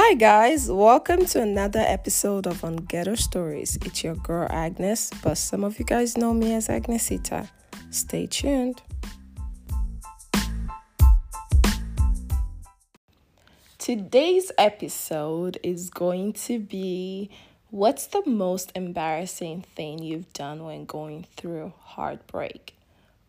Hi, guys, welcome to another episode of On Ghetto Stories. It's your girl Agnes, but some of you guys know me as Agnesita. Stay tuned. Today's episode is going to be What's the most embarrassing thing you've done when going through heartbreak?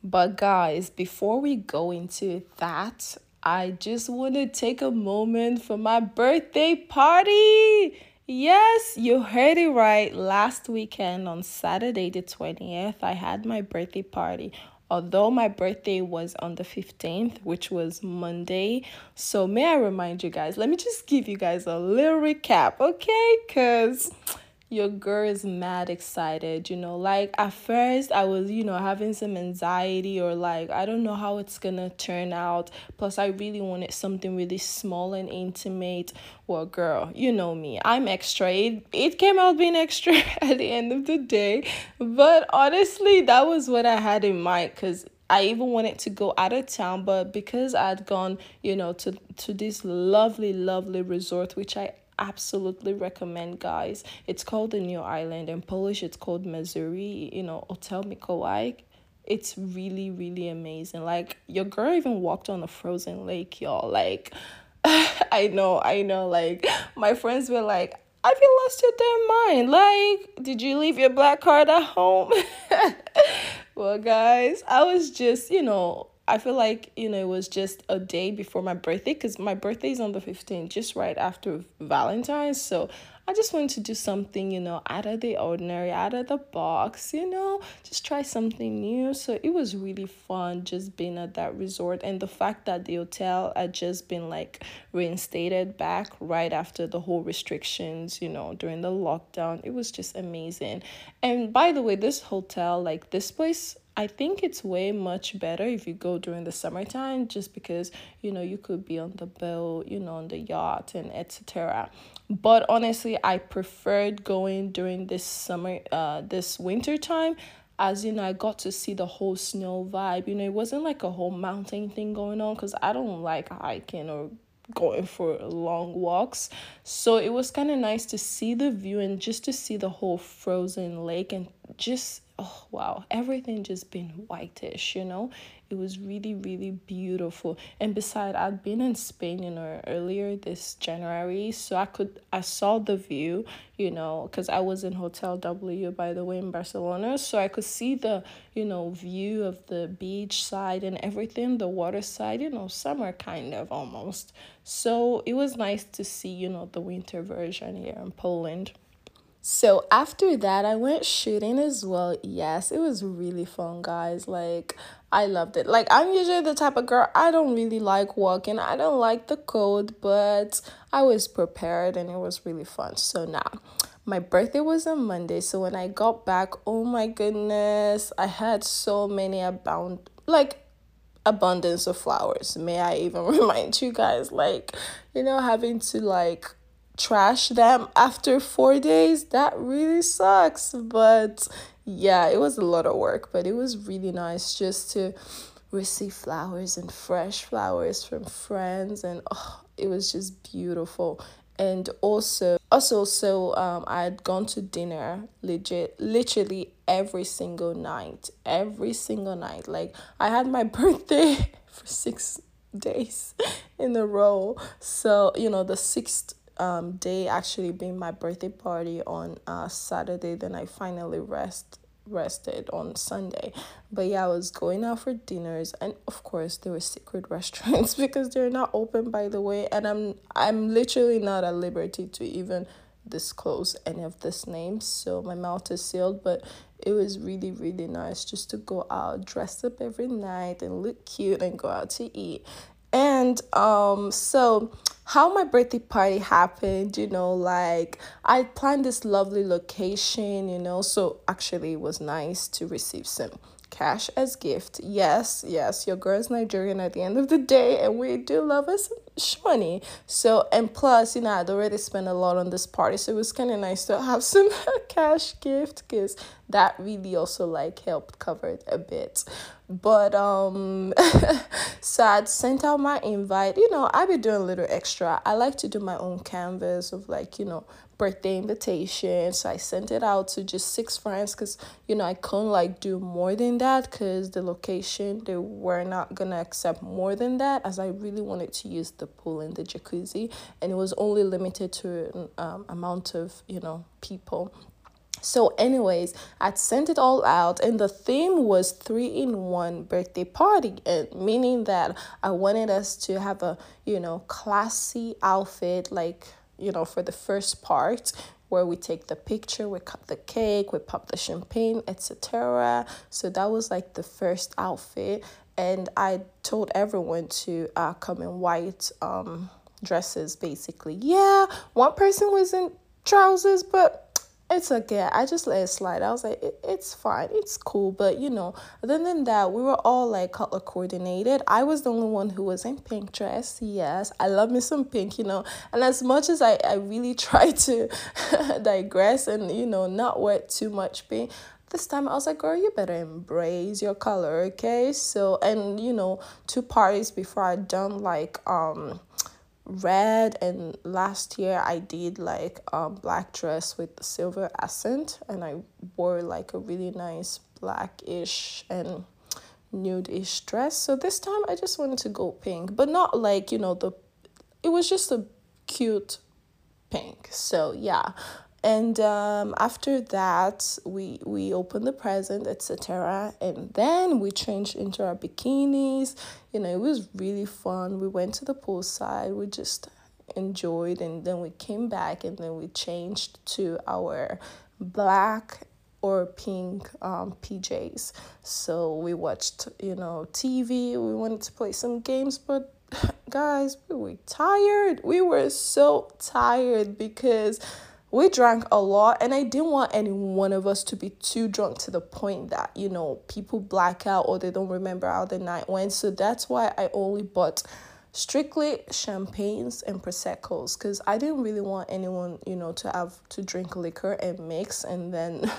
But, guys, before we go into that, I just want to take a moment for my birthday party. Yes, you heard it right. Last weekend on Saturday, the 20th, I had my birthday party. Although my birthday was on the 15th, which was Monday. So, may I remind you guys, let me just give you guys a little recap, okay? Because your girl is mad excited you know? Like at first i was you know having some anxiety or like i don't know how it's gonna turn out. Plus i really wanted something really small and intimate. Well girl you know me. I'm extra. It, it came out being extra at the end of the day. But honestly that was what i had in mind because I even wanted to go out of town, but because I'd gone, you know, to to this lovely, lovely resort, which I absolutely recommend, guys. It's called the New Island. In Polish, it's called Mazury, you know, Hotel Mikołaj. It's really, really amazing. Like, your girl even walked on a frozen lake, y'all. Like, I know, I know. Like, my friends were like, have you lost your damn mind? Like, did you leave your black card at home? well, guys, I was just, you know, I feel like, you know, it was just a day before my birthday because my birthday is on the 15th, just right after Valentine's. So I just wanted to do something, you know, out of the ordinary, out of the box, you know, just try something new. So it was really fun just being at that resort. And the fact that the hotel had just been like reinstated back right after the whole restrictions, you know, during the lockdown, it was just amazing. And by the way, this hotel, like this place, I think it's way much better if you go during the summertime just because you know you could be on the boat, you know, on the yacht and etc. But honestly, I preferred going during this summer uh this winter time as you know i got to see the whole snow vibe you know it wasn't like a whole mountain thing going on because i don't like hiking or going for long walks. So it was kind of nice to see the view and just to see the whole frozen lake and just oh wow, everything just been whitish, you know. It was really really beautiful. And beside I'd been in Spain, you know, earlier this January, so I could I saw the view, you know, cuz I was in Hotel W by the way in Barcelona, so I could see the, you know, view of the beach side and everything, the water side, you know, summer kind of almost. So it was nice to see, you know, the winter version here in Poland. So after that, I went shooting as well. Yes, it was really fun, guys. Like, I loved it. Like, I'm usually the type of girl, I don't really like walking, I don't like the cold, but I was prepared and it was really fun. So now, my birthday was on Monday. So when I got back, oh my goodness, I had so many abound, like, abundance of flowers. May I even remind you guys, like, you know, having to, like, trash them after four days, that really sucks. But yeah, it was a lot of work, but it was really nice just to receive flowers and fresh flowers from friends and oh, it was just beautiful. And also also so um i had gone to dinner legit literally every single night every single night. Like i had my birthday for six days in a row. So you know the sixth um, day actually being my birthday party on uh, Saturday. Then I finally rest rested on Sunday. But yeah, I was going out for dinners and of course there were secret restaurants because they're not open by the way and I'm I'm literally not at liberty to even disclose any of this names. So my mouth is sealed, but it was really really nice just to go out dress up every night and look cute and go out to eat. And um so how my birthday party happened, you know, like I planned this lovely location, you know, so actually it was nice to receive some cash as gift. Yes, yes, your girl's Nigerian at the end of the day, and we do love us money. So and plus, you know, I'd already spent a lot on this party, so it was kind of nice to have some cash gift because that really also like helped cover it a bit but um so i'd sent out my invite you know i'd be doing a little extra i like to do my own canvas of like you know birthday invitation. So i sent it out to just six friends because you know i couldn't like do more than that because the location they were not gonna accept more than that as i really wanted to use the pool and the jacuzzi. And it was only limited to an um, amount of you know people. So anyways i'd sent it all out and the theme was three in one birthday party. And meaning that i wanted us to have a you know classy outfit like you know for the first part where we take the picture, we cut the cake, we pop the champagne, etc. So that was like the first outfit, and I told everyone to uh, come in white um dresses. Basically, yeah, one person was in trousers, but it's okay. I just let it slide. I was like, it, it's fine. It's cool. But, you know, other than that, we were all like color coordinated. I was the only one who was in pink dress. Yes, I love me some pink, you know. And as much as I, I really try to digress and, you know, not wear too much pink, this time I was like, girl, you better embrace your color, okay? So, and, you know, two parties before I done like, um, red and last year i did like a black dress with silver accent and i wore like a really nice blackish and nude-ish dress. So this time i just wanted to go pink but not like you know the it was just a cute pink. So yeah and um, after that we we opened the present etc and then we changed into our bikinis you know it was really fun we went to the poolside we just enjoyed and then we came back and then we changed to our black or pink um, PJs. So we watched, you know, TV. We wanted to play some games, but guys, we were tired. We were so tired because we drank a lot and i didn't want any one of us to be too drunk to the point that you know people black out or they don't remember how the night went. So that's why i only bought strictly champagnes and proseccos because i didn't really want anyone you know to have to drink liquor and mix and then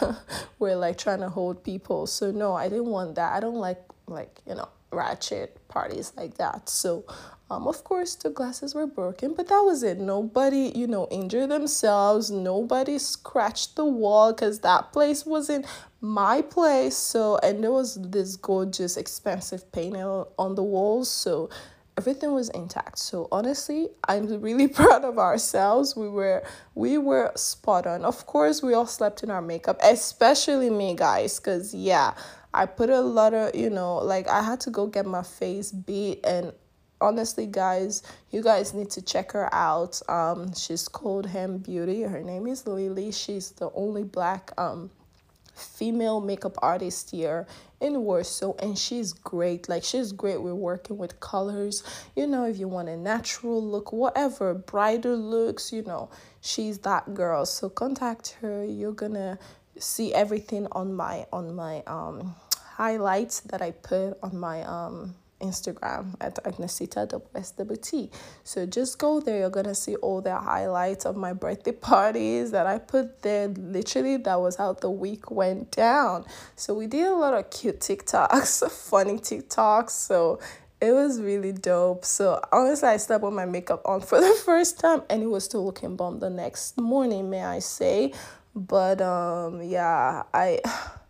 we're like trying to hold people. So no i didn't want that. I don't like like you know ratchet parties like that. So um, of course, the glasses were broken, but that was it. Nobody, you know, injured themselves. Nobody scratched the wall because that place wasn't my place. So, and there was this gorgeous, expensive paint on the walls. So, everything was intact. So, honestly, I'm really proud of ourselves. We were we were spot on. Of course, we all slept in our makeup, especially me, guys, because yeah. I put a lot of, you know, like I had to go get my face beat and honestly guys you guys need to check her out. Um she's called Hem Beauty. Her name is Lily. She's the only black um female makeup artist here in Warsaw and she's great. Like she's great with working with colors. You know if you want a natural look whatever brighter looks you know she's that girl. So contact her. You're gonna see everything on my on my um highlights that I put on my um Instagram at Agnesita SWT. So just go there. You're gonna see all the highlights of my birthday parties that I put there. Literally, that was how the week went down. So we did a lot of cute TikToks, funny TikToks. So it was really dope. So honestly, I slept with my makeup on for the first time, and it was still looking bomb the next morning. May I say? But um, yeah, I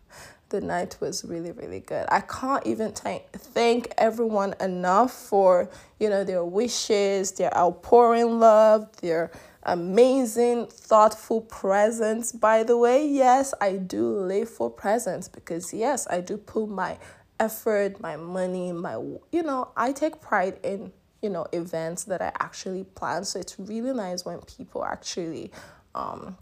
the night was really really good. I can't even thank thank everyone enough for you know their wishes their outpouring love their amazing thoughtful presents by the way yes i do live for presents because yes i do put my effort my money my you know i take pride in you know events that i actually plan. So it's really nice when people actually um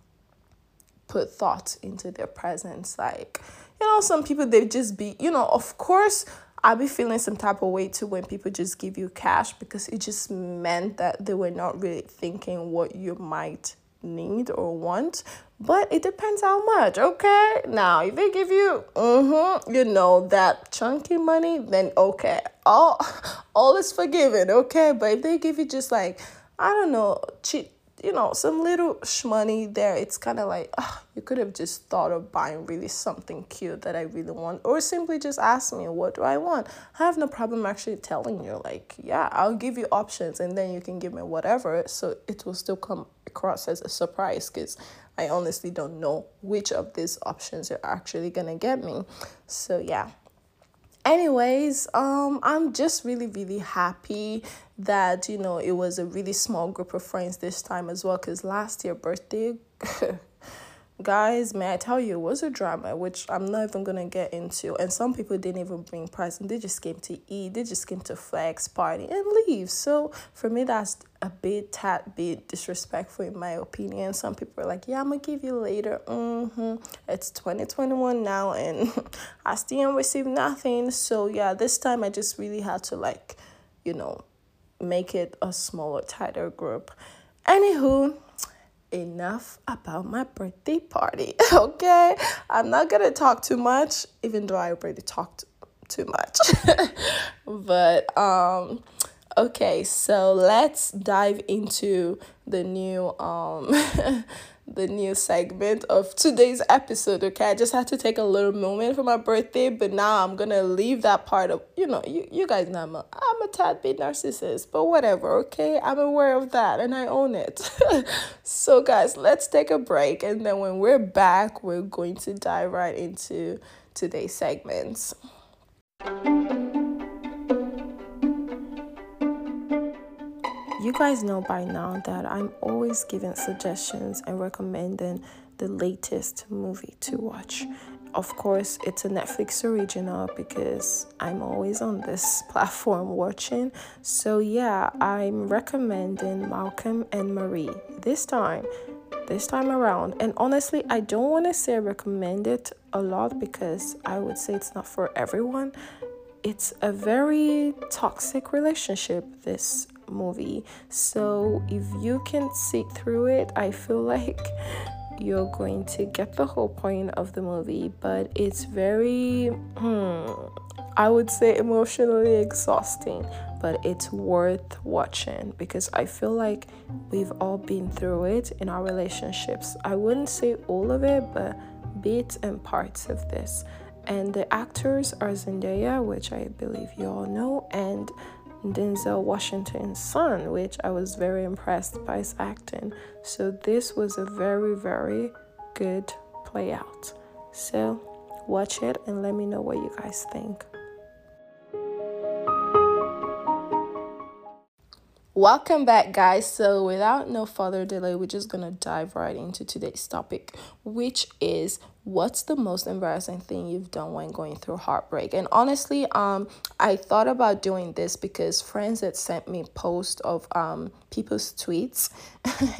put thought into their presents like you know, some people they just be, you know, of course I'll be feeling some type of way too when people just give you cash because it just meant that they were not really thinking what you might need or want. But it depends how much, okay? Now, if they give you, mm-hmm, you know, that chunky money, then okay, all, all is forgiven, okay? But if they give you just like, I don't know, cheap you know, some little shmoney there. It's kind of like, ah, you could have just thought of buying really something cute that I really want, or simply just ask me, what do I want? I have no problem actually telling you, like, yeah, I'll give you options and then you can give me whatever. So it will still come across as a surprise because I honestly don't know which of these options you're actually gonna get me. So yeah anyways um i'm just really really happy that you know it was a really small group of friends this time as well because last year birthday guys may i tell you it was a drama which i'm not even gonna get into. And some people didn't even bring presents they just came to eat they just came to flex party and leave. So for me that's a bit tad bit disrespectful in my opinion. Some people are like yeah i'm gonna give you later. Mm-hmm. it's 2021 now and i still haven't received nothing. So yeah this time i just really had to like you know make it a smaller tighter group. Anywho enough about my birthday party. Okay, I'm not gonna talk too much, even though I already talked too much. but um okay, so let's dive into the new um the new segment of today's episode. Okay, I just had to take a little moment for my birthday, but now I'm gonna leave that part of you know you you guys know I'm a, I'm a tad bit narcissist, but whatever. Okay, I'm aware of that and I own it. so guys, let's take a break, and then when we're back, we're going to dive right into today's segments. You guys know by now that I'm always giving suggestions and recommending the latest movie to watch. Of course, it's a Netflix original because I'm always on this platform watching. So, yeah, I'm recommending Malcolm and Marie this time. This time around, and honestly, I don't want to say recommend it a lot because I would say it's not for everyone. It's a very toxic relationship, this movie. So if you can see through it, I feel like you're going to get the whole point of the movie, but it's very, hmm, I would say emotionally exhausting, but it's worth watching because I feel like we've all been through it in our relationships. I wouldn't say all of it, but bits and parts of this. And the actors are Zendaya, which I believe you all know, and Denzel Washington's son, which I was very impressed by his acting. So this was a very, very good play out. So watch it and let me know what you guys think. Welcome back, guys. So, without no further delay, we're just gonna dive right into today's topic, which is what's the most embarrassing thing you've done when going through heartbreak? And honestly um i thought about doing this because friends had sent me posts of um people's tweets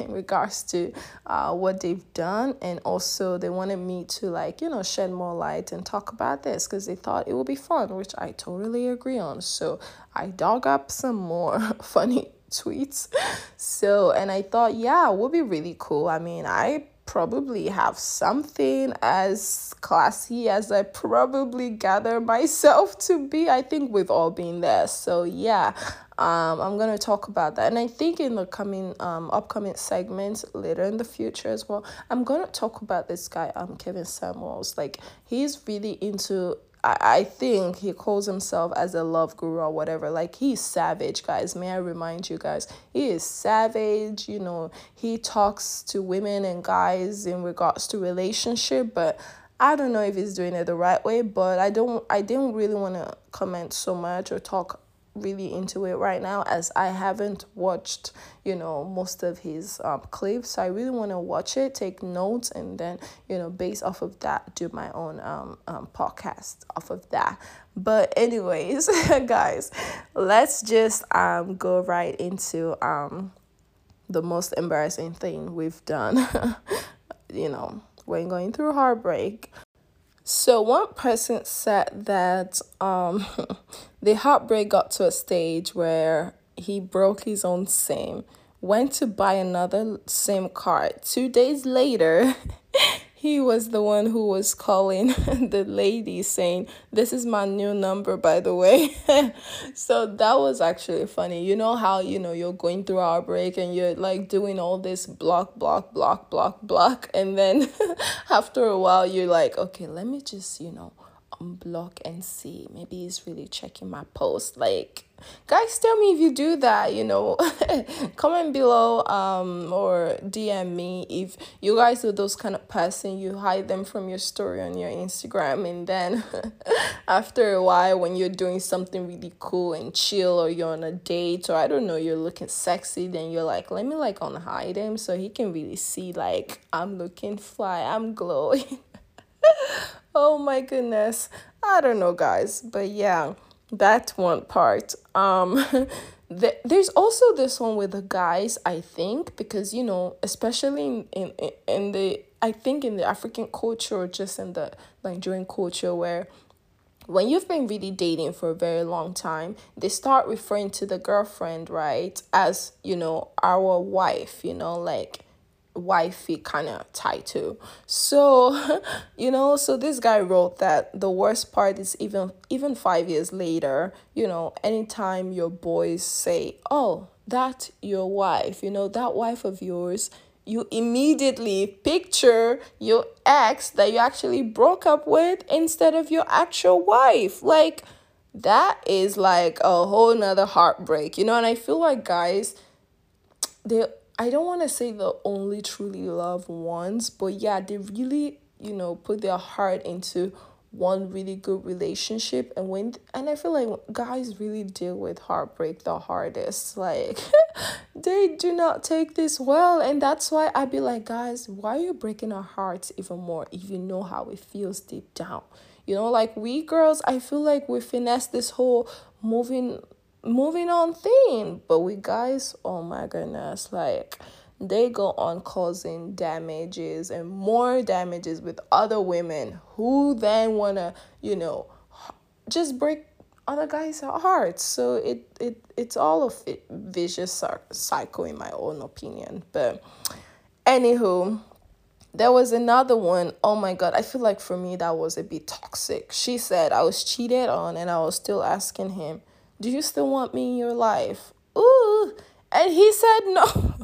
in regards to uh what they've done. And also they wanted me to like you know shed more light and talk about this because they thought it would be fun which i totally agree on. So i dug up some more funny tweets. So and i thought yeah it would be really cool. I mean i probably have something as classy as I probably gather myself to be. I think we've all been there. So yeah, um, I'm gonna talk about that, and I think in the coming um upcoming segments later in the future as well, I'm gonna talk about this guy um Kevin Samuels. Like he's really into I, I think he calls himself as a love guru or whatever. Like he's savage, guys. May I remind you guys, he is savage. You know, he talks to women and guys in regards to relationship, but I don't know if he's doing it the right way. But I don't. I didn't really want to comment so much or talk really into it right now as I haven't watched, you know, most of his um, clips. So I really want to watch it, take notes, and then, you know, based off of that, do my own um, um, podcast off of that. But anyways, guys, let's just um go right into um the most embarrassing thing we've done. you know, when going through heartbreak. So one person said that um, the heartbreak got to a stage where he broke his own SIM, went to buy another SIM card. Two days later, he was the one who was calling the lady saying, This is my new number, by the way. so that was actually funny. You know how, you know, you're going through our break and you're like doing all this block, block, block, block, block. And then after a while, you're like, Okay, let me just, you know, unblock and see. Maybe he's really checking my post. Like, guys, tell me if you do that, you know. Comment below um or DM me if you guys are those kind of person you hide them from your story on your Instagram and then after a while when you're doing something really cool and chill or you're on a date or I don't know, you're looking sexy, then you're like, let me like unhide him so he can really see like I'm looking fly, I'm glowing. oh my goodness. I don't know, guys, but yeah, that one part. Um, the, there's also this one with the guys, I think, because you know, especially in, in, in the I think in the African culture or just in the Nigerian culture where when you've been really dating for a very long time, they start referring to the girlfriend, right, as, you know, our wife, you know, like wifey kind of tie title. So, you know, so this guy wrote that the worst part is even even 5 years later, you know, anytime your boys say, "Oh, that your wife, you know, that wife of yours," you immediately picture your ex that you actually broke up with instead of your actual wife. Like that is like a whole nother heartbreak, you know, and I feel like guys they I don't want to say the only truly love ones, but yeah, they really, you know, put their heart into one really good relationship and when and I feel like guys really deal with heartbreak the hardest. Like they do not take this well and that's why I be like, guys, why are you breaking our hearts even more if you know how it feels deep down? You know, like we girls, I feel like we finesse this whole moving moving on thing. But we guys, oh my goodness, like they go on causing damages and more damages with other women who then wanna, you know, just break other guys' hearts. So it it it's all a vicious cycle in my own opinion. But anywho, there was another one. Oh my god, I feel like for me that was a bit toxic. She said I was cheated on and I was still asking him do you still want me in your life? Ooh. And he said no.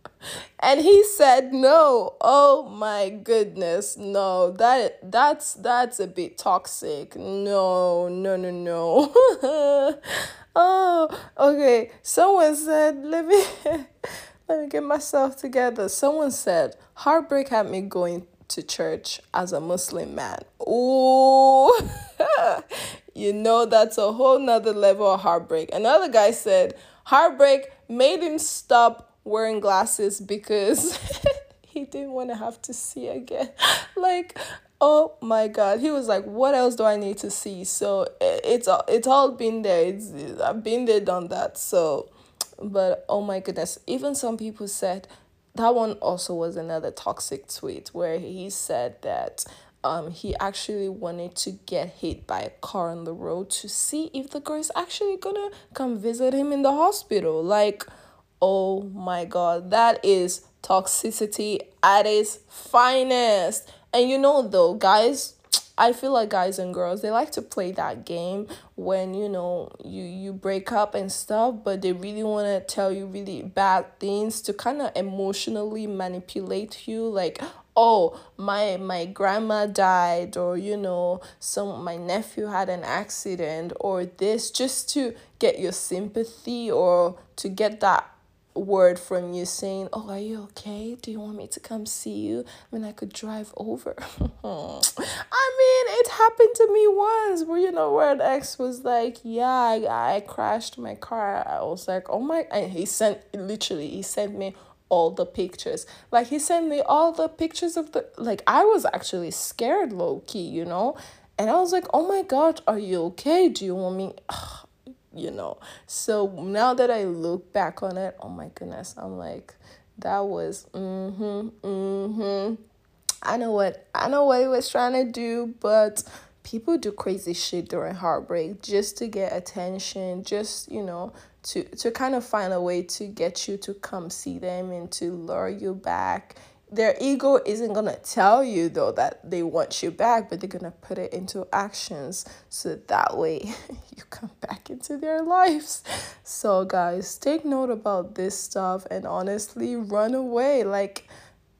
and he said no. Oh my goodness. No. That that's that's a bit toxic. No, no, no, no. oh, okay. Someone said, let me let me get myself together. Someone said, heartbreak had me going to church as a Muslim man. Oh, you know, that's a whole nother level of heartbreak. Another guy said heartbreak made him stop wearing glasses because he didn't want to have to see again. like, oh my god he was like what else do i need to see so it's it's all been there it's i've been there done that so but oh my goodness even some people said that one also was another toxic tweet where he said that um, he actually wanted to get hit by a car on the road to see if the girl is actually gonna come visit him in the hospital. Like, oh my god, that is toxicity at its finest. And you know, though, guys, I feel like guys and girls they like to play that game when you know you you break up and stuff but they really want to tell you really bad things to kind of emotionally manipulate you like oh my my grandma died or you know some my nephew had an accident or this just to get your sympathy or to get that word from you saying, Oh, are you okay? Do you want me to come see you? I mean, I could drive over. I mean, it happened to me once where, you know, where an ex was like, Yeah, I, I crashed my car. I was like, Oh my, and he sent, literally, he sent me all the pictures. Like, he sent me all the pictures of the, like, I was actually scared low key, you know? And I was like, Oh my God, are you okay? Do you want me? You know. So now that I look back on it, oh my goodness, I'm like, that was mm-hmm, mm-hmm. I know what I know what he was trying to do, but people do crazy shit during heartbreak just to get attention, just, you know, to to kind of find a way to get you to come see them and to lure you back their ego isn't gonna tell you though that they want you back, but they're gonna put it into actions so that way you come back into their lives. So guys, take note about this stuff and honestly run away. Like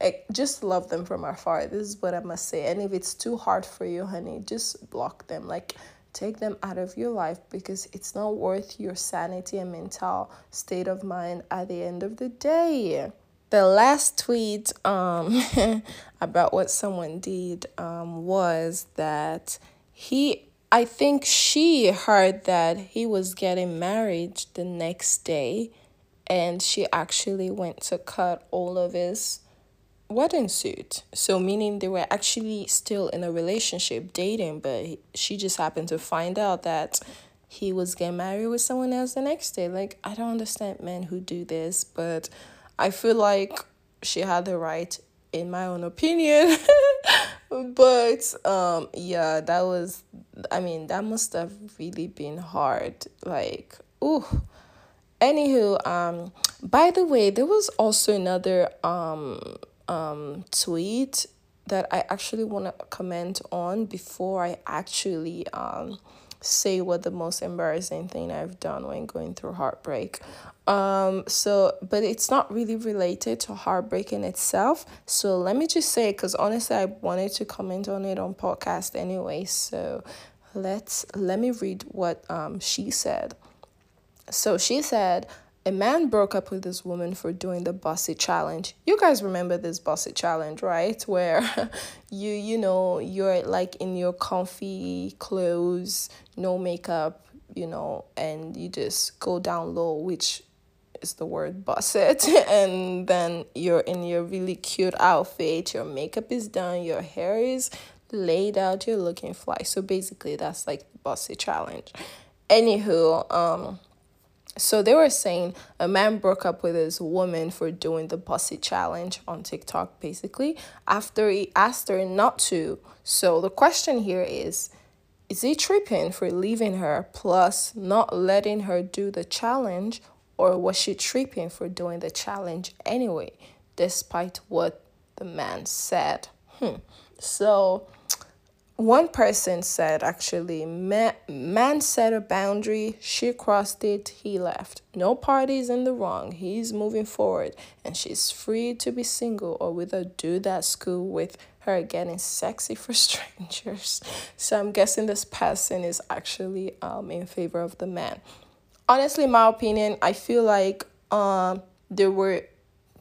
I just love them from afar. This is what I must say. And if it's too hard for you, honey, just block them. Like take them out of your life because it's not worth your sanity and mental state of mind at the end of the day. The last tweet um about what someone did um was that he I think she heard that he was getting married the next day and she actually went to cut all of his wedding suit. So, meaning they were actually still in a relationship, dating, but she just happened to find out that he was getting married with someone else the next day. Like, I don't understand men who do this, but I feel like she had the right, in my own opinion. but um yeah that was i mean that must have really been hard like ooh anywho um by the way there was also another um um, tweet that I actually want to comment on before I actually um, say what the most embarrassing thing I've done when going through heartbreak. Um, so, but it's not really related to heartbreak in itself. So let me just say, because honestly, I wanted to comment on it on podcast anyway. So let's let me read what um she said. So she said, a man broke up with this woman for doing the Buss It challenge. You guys remember this Buss It challenge, right? Where you you know, you're like in your comfy clothes, no makeup, you know, and you just go down low, which is the word buss it and then you're in your really cute outfit, your makeup is done, your hair is laid out, you're looking fly. So basically that's like the bossy challenge. Anywho, um so they were saying a man broke up with his woman for doing the Buss It challenge on TikTok, basically, after he asked her not to. So the question here is Is he tripping for leaving her plus not letting her do the challenge, or was she tripping for doing the challenge anyway, despite what the man said? Hmm. So one person said actually man, man set a boundary she crossed it he left. No parties in the wrong he's moving forward and she's free to be single or with a dude at school with her getting sexy for strangers. So i'm guessing this person is actually um in favor of the man. Honestly my opinion i feel like um they were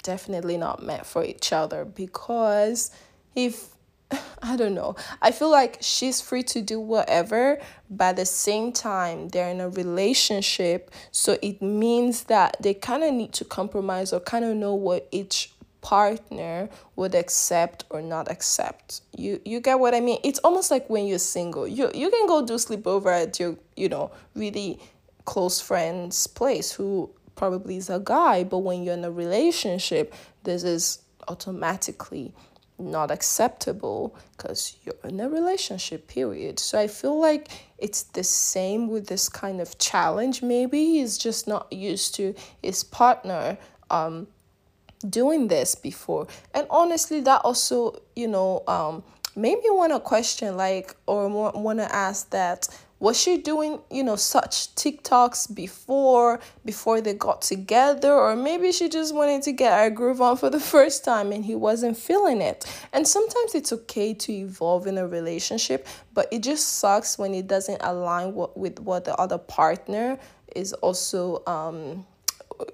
definitely not meant for each other because if I don't know. I feel like she's free to do whatever, but at the same time, they're in a relationship. So it means that they kind of need to compromise or kind of know what each partner would accept or not accept. You you get what I mean? It's almost like when you're single. You you can go do sleepover at your, you know, really close friend's place who probably is a guy, but when you're in a relationship, this is automatically not acceptable because you're in a relationship period. So i feel like it's the same with this kind of challenge. Maybe he's just not used to his partner um doing this before. And honestly that also you know um made me want to question like or want to ask that was she doing you know such tiktoks before before they got together? Or maybe she just wanted to get her groove on for the first time and he wasn't feeling it? And sometimes it's okay to evolve in a relationship but it just sucks when it doesn't align with what the other partner is also um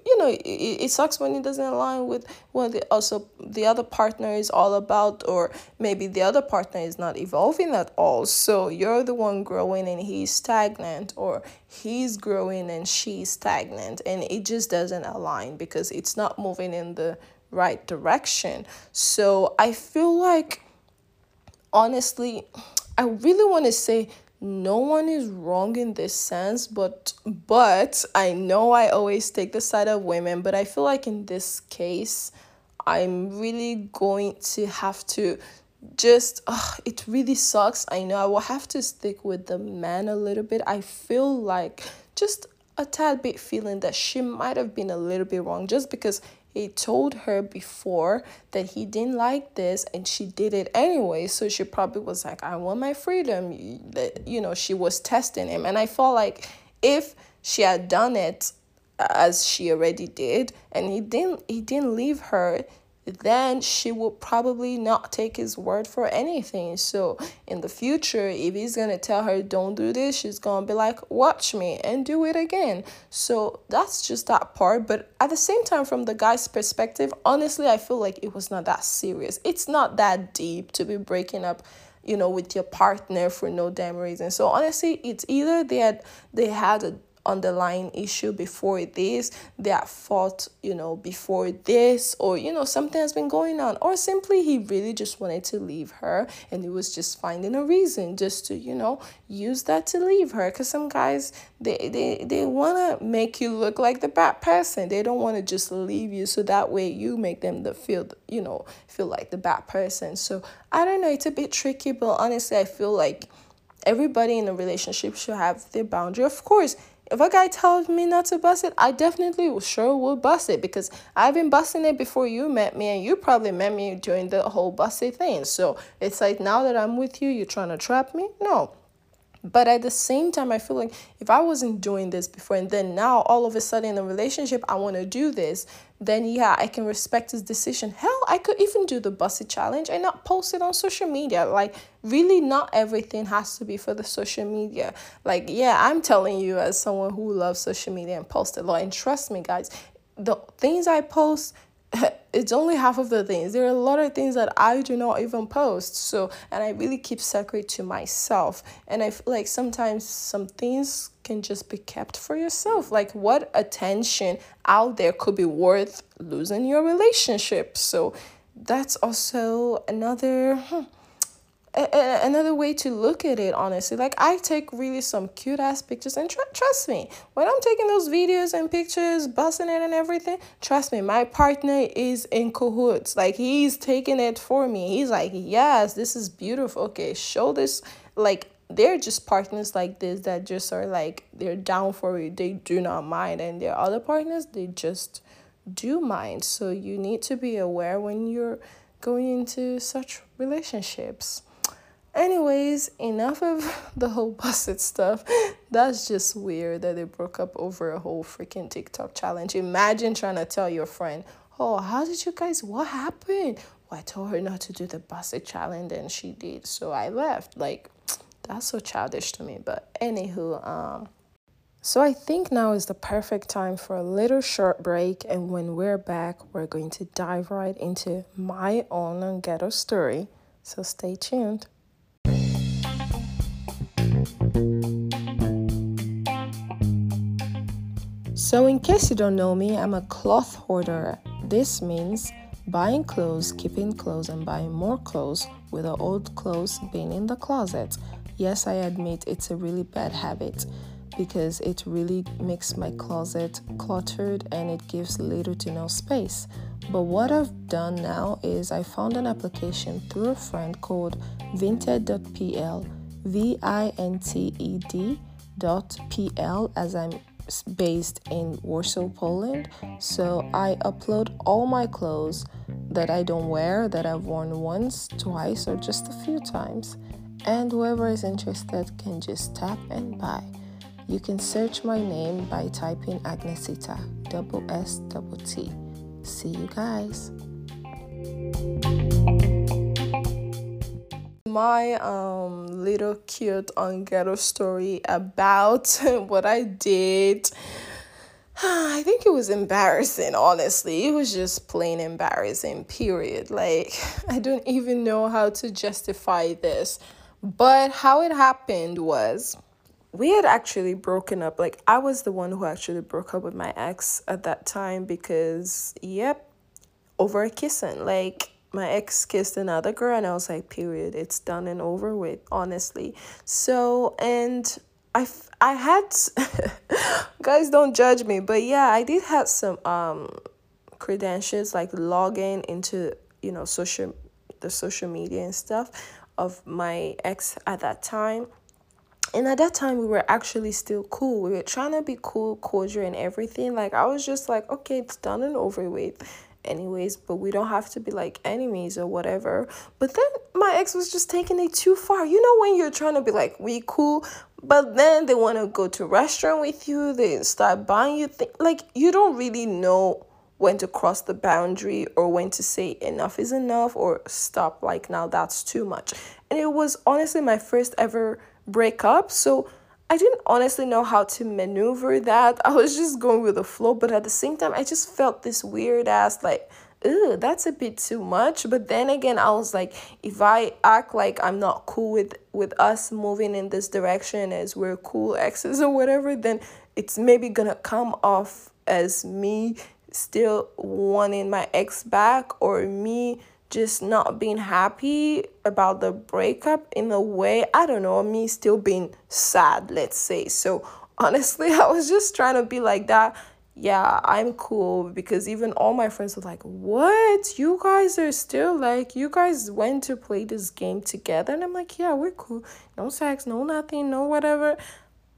you know it, it sucks when it doesn't align with what the also the other partner is all about or maybe the other partner is not evolving at all. So you're the one growing and he's stagnant or he's growing and she's stagnant and it just doesn't align because it's not moving in the right direction. So i feel like honestly i really want to say no one is wrong in this sense but but i know i always take the side of women but i feel like in this case i'm really going to have to just uh, it really sucks. I know i will have to stick with the man a little bit. I feel like just a tad bit feeling that she might have been a little bit wrong just because he told her before that he didn't like this and she did it anyway. So she probably was like i want my freedom. You know she was testing him. And i felt like if she had done it uh, as she already did and he didn't he didn't leave her then she will probably not take his word for anything. So in the future, if he's gonna tell her don't do this, she's gonna be like, watch me and do it again. So that's just that part. But at the same time, from the guy's perspective, honestly, I feel like it was not that serious. It's not that deep to be breaking up you know with your partner for no damn reason so honestly it's either they had they had a underlying issue before this have fought you know before this or you know something has been going on. Or simply he really just wanted to leave her and he was just finding a reason just to you know use that to leave her. Because some guys they they, they want to make you look like the bad person. They don't want to just leave you so that way you make them the feel you know feel like the bad person. So i don't know it's a bit tricky but honestly i feel like everybody in a relationship should have their boundary. Of course if a guy tells me not to bust it, I definitely sure will bust it because I've been busting it before you met me and you probably met me during the whole busted thing. So it's like now that I'm with you, you're trying to trap me? No. But at the same time, I feel like if I wasn't doing this before and then now all of a sudden in a relationship, I want to do this, then yeah, I can respect his decision. Hell, I could even do the Buss It challenge and not post it on social media. Like, really, not everything has to be for the social media. Like, yeah, I'm telling you as someone who loves social media and post a lot. And trust me, guys, the things I post it's only half of the things. There are a lot of things that I do not even post. So, and I really keep secret to myself. And I feel like sometimes some things can just be kept for yourself. Like, what attention out there could be worth losing your relationship? So, that's also another. Hmm, a- another way to look at it honestly. Like i take really some cute ass pictures and tr- trust me when i'm taking those videos and pictures busting it and everything trust me my partner is in cahoots. Like he's taking it for me. He's like yes this is beautiful. Okay show this like they're just partners like this that just are like they're down for it. They do not mind. And their other partners they just do mind. So you need to be aware when you're going into such relationships Anyways, enough of the whole busted stuff. That's just weird that they broke up over a whole freaking TikTok challenge. Imagine trying to tell your friend, Oh, how did you guys what happened? Well, I told her not to do the busted challenge and she did. So I left. Like that's so childish to me. But anywho, um so I think now is the perfect time for a little short break and when we're back, we're going to dive right into my own ghetto story. So stay tuned. So, in case you don't know me, I'm a cloth hoarder. This means buying clothes, keeping clothes, and buying more clothes with the old clothes being in the closet. Yes, I admit it's a really bad habit because it really makes my closet cluttered and it gives little to no space. But what I've done now is I found an application through a friend called vinted.pl, V I N T E D dot PL as I'm based in Warsaw, Poland. So I upload all my clothes that I don't wear, that I've worn once, twice, or just a few times. And whoever is interested can just tap and buy. You can search my name by typing Agnesita, double S double T. See you guys my um little cute on ghetto story about what I did. I think it was embarrassing, honestly. It was just plain embarrassing, period. Like, I don't even know how to justify this. But how it happened was we had actually broken up. Like, I was the one who actually broke up with my ex at that time because, yep, over a kissing. Like, my ex kissed another girl and I was like, period, it's done and over with, honestly. So, and I, I had, guys don't judge me, but yeah, I did have some um credentials like logging into, you know, social, the social media and stuff of my ex at that time. and at that time we were actually still cool we were trying to be cool cordial and everything like i was just like okay it's done and over with anyways but we don't have to be like enemies or whatever. But then my ex was just taking it too far. You know when you're trying to be like we cool but then they want to go to restaurant with you they start buying you things like you don't really know when to cross the boundary or when to say enough is enough or stop like now that's too much. And it was honestly my first ever breakup so I didn't honestly know how to maneuver that. I was just going with the flow, but at the same time, I just felt this weird ass like, ew, that's a bit too much. But then again, I was like, if I act like I'm not cool with with us moving in this direction as we're cool exes or whatever, then it's maybe gonna come off as me still wanting my ex back or me just not being happy about the breakup in a way i don't know me still being sad let's say. So honestly i was just trying to be like that. Yeah i'm cool because even all my friends were like what? You guys are still like you guys went to play this game together? And i'm like yeah we're cool. No sex no nothing no whatever.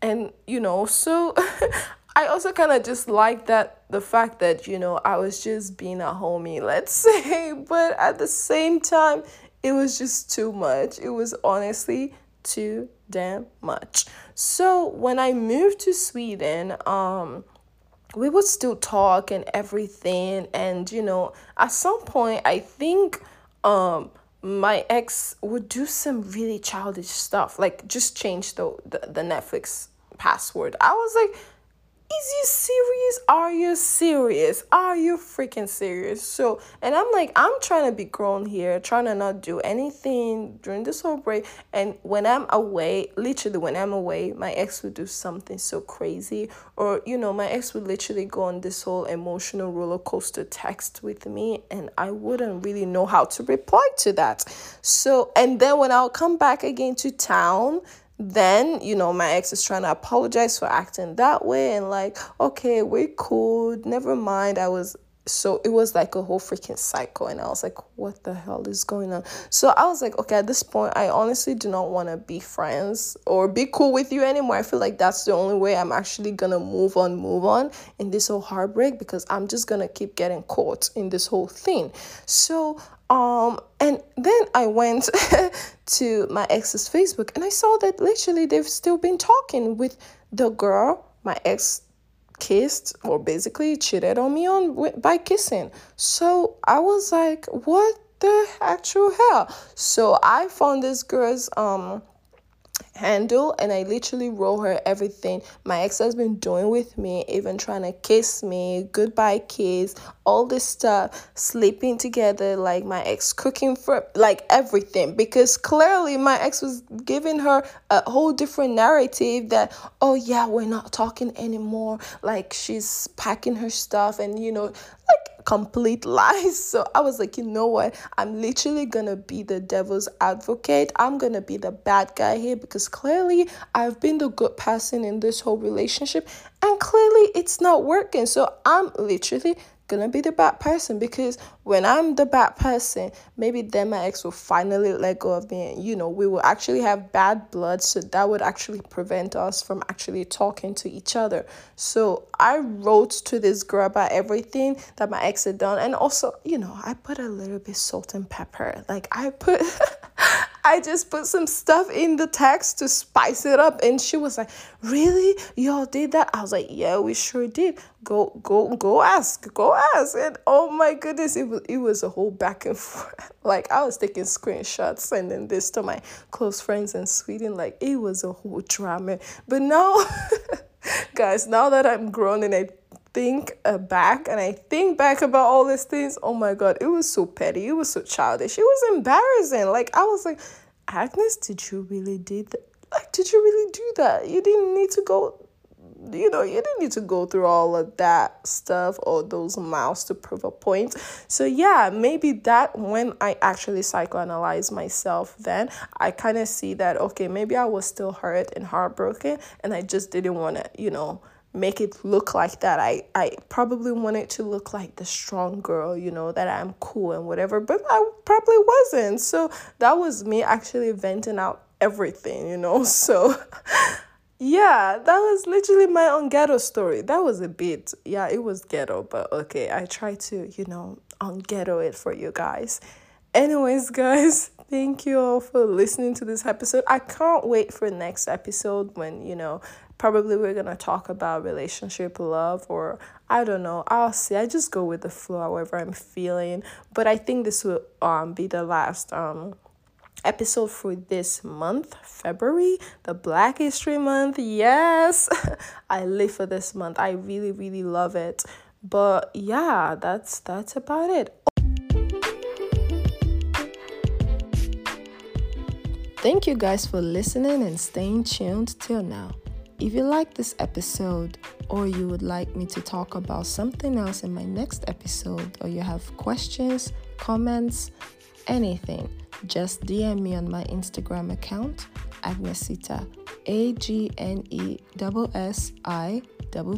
And you know so I also kind of just like that the fact that you know I was just being a homie, let's say, but at the same time, it was just too much. It was honestly too damn much. So when I moved to Sweden, um, we would still talk and everything, and you know, at some point, I think um my ex would do some really childish stuff, like just change the the, the Netflix password. I was like is you serious? Are you serious? Are you freaking serious? So, and I'm like, I'm trying to be grown here, trying to not do anything during this whole break. And when I'm away, literally, when I'm away, my ex would do something so crazy. Or, you know, my ex would literally go on this whole emotional roller coaster text with me, and I wouldn't really know how to reply to that. So, and then when I'll come back again to town, then you know my ex is trying to apologize for acting that way and like okay we're cool never mind. I was so it was like a whole freaking cycle and i was like what the hell is going on? So i was like okay at this point i honestly do not want to be friends or be cool with you anymore. I feel like that's the only way i'm actually gonna move on move on in this whole heartbreak because i'm just gonna keep getting caught in this whole thing. So um and then i went to my ex's facebook and i saw that literally they've still been talking with the girl my ex kissed or basically cheated on me on by kissing. So i was like what the actual hell? So i found this girl's um handle and I literally wrote her everything my ex has been doing with me, even trying to kiss me, goodbye kiss, all this stuff, sleeping together, like my ex cooking for like everything. Because clearly my ex was giving her a whole different narrative that, oh yeah, we're not talking anymore. Like she's packing her stuff and you know, like complete lies. So I was like, you know what? I'm literally gonna be the devil's advocate. I'm gonna be the bad guy here because clearly I've been the good person in this whole relationship and clearly it's not working. So I'm literally gonna be the bad person because when I'm the bad person, maybe then my ex will finally let go of me. And, you know, we will actually have bad blood, so that would actually prevent us from actually talking to each other. So I wrote to this girl about everything that my ex had done, and also, you know, I put a little bit salt and pepper. Like I put. I just put some stuff in the text to spice it up. And she was like, Really? Y'all did that? I was like, Yeah, we sure did. Go, go, go ask. Go ask. And oh my goodness, it was it was a whole back and forth. Like I was taking screenshots, sending this to my close friends in Sweden. Like it was a whole drama. But now guys, now that I'm grown and I think uh, back and I think back about all these things, oh my god, it was so petty. It was so childish. It was embarrassing. Like I was like, Agnes, did you really did that? Like, did you really do that? You didn't need to go you know, you didn't need to go through all of that stuff or those miles to prove a point. So, yeah, maybe that when I actually psychoanalyze myself, then I kind of see that, okay, maybe I was still hurt and heartbroken and I just didn't want to, you know, make it look like that. I, I probably wanted to look like the strong girl, you know, that I'm cool and whatever, but I probably wasn't. So that was me actually venting out everything, you know. So yeah, that was literally my own ghetto story. That was a bit, yeah, it was ghetto, but okay, I tried to, you know, unghetto it for you guys. Anyways, guys, thank you all for listening to this episode. I can't wait for next episode when, you know, probably we're going to talk about relationship love or I don't know. I'll see. I just go with the flow however I'm feeling. But I think this will um be the last um episode for this month, February, the Black History Month. Yes, I live for this month. I really, really love it. But yeah, that's that's about it. Thank you guys for listening and staying tuned till now. If you like this episode, or you would like me to talk about something else in my next episode, or you have questions, comments, anything, just DM me on my Instagram account, Agnesita, A G N E S I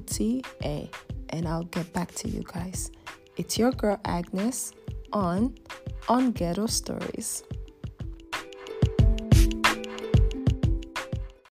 T A, and I'll get back to you guys. It's your girl Agnes on on Ghetto Stories.